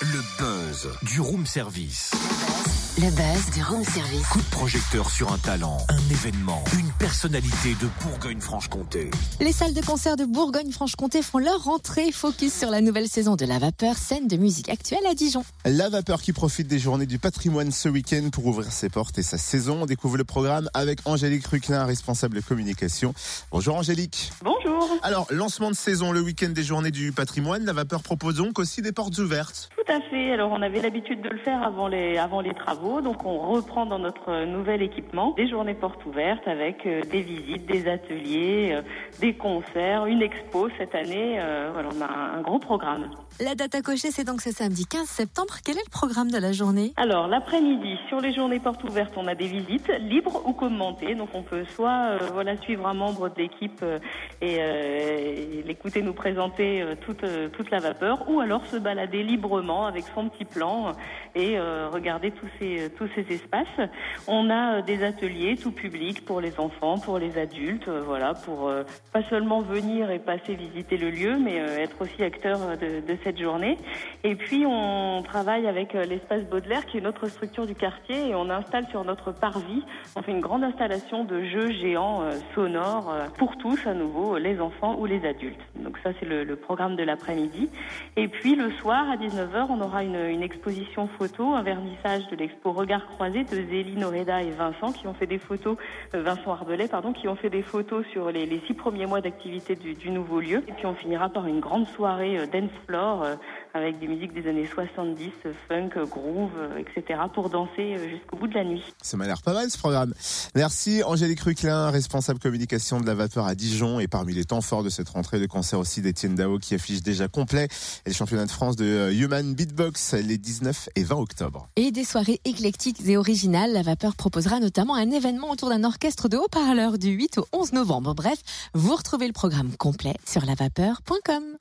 Le buzz du room service. Du room service. Coup de projecteur sur un talent, un événement, une personnalité de Bourgogne-Franche-Comté. Les salles de concert de Bourgogne-Franche-Comté font leur rentrée. Focus sur la nouvelle saison de La Vapeur, scène de musique actuelle à Dijon. La Vapeur qui profite des journées du patrimoine ce week-end pour ouvrir ses portes et sa saison. On découvre le programme avec Angélique Ruclin, responsable communication. Bonjour Angélique. Bonjour. Alors, lancement de saison le week-end des journées du patrimoine. La Vapeur propose donc aussi des portes ouvertes. Tout à fait. Alors, on avait l'habitude de le faire avant les, avant les travaux. Donc, on reprend dans notre nouvel équipement des journées portes ouvertes avec euh, des visites, des ateliers, euh, des concerts, une expo cette année. Euh, voilà, on a un, gros programme. La date à cocher, c'est donc ce samedi 15 septembre. Quel est le programme de la journée? Alors, l'après-midi, sur les journées portes ouvertes, on a des visites libres ou commentées. Donc, on peut soit euh, voilà suivre un membre de l'équipe euh, et, euh, et l'écouter nous présenter toute, toute la vapeur, ou alors se balader librement avec son petit plan et regarder tous ces, tous ces espaces. On a euh, des ateliers tout public pour les enfants, pour les adultes, euh, voilà, pour euh, pas seulement venir et passer visiter le lieu, mais euh, être aussi acteur euh, de, cette journée. Et puis on travaille avec euh, l'espace Baudelaire, qui est notre structure du quartier, et on installe sur notre parvis, on fait une grande installation de jeux géants euh, sonores euh, pour tous, à nouveau, les enfants ou les adultes. Donc ça c'est le, programme de l'après-midi. Et puis le soir à 19h, on aura une, exposition photo, un vernissage de l'expo Regard croisé de Zélie Noreda et Vincent qui ont fait des photos, euh, Vincent Arbelet pardon, qui ont fait des photos sur les, les six premiers mois d'activité du, du nouveau lieu. Et puis on finira par une grande soirée euh, dance floor euh, avec des musiques des années 70, euh, funk, groove, etc. pour danser jusqu'au bout de la nuit. Ça m'a l'air pas mal ce programme. Merci Angélique Ruclin, responsable communication de la Vapeur à Dijon. Et parmi les temps forts de cette rentrée, le concert aussi d'Étienne Dao qui affiche déjà complet. Et le championnat de France de Human Beatbox les 19 et 20 octobre. Et des soirées éclectiques et originales. La Vapeur proposera notamment un événement autour d'un orchestre de haut-parleurs du 8 au 11 novembre. Bref, vous retrouvez le programme complet sur lavapeur.com.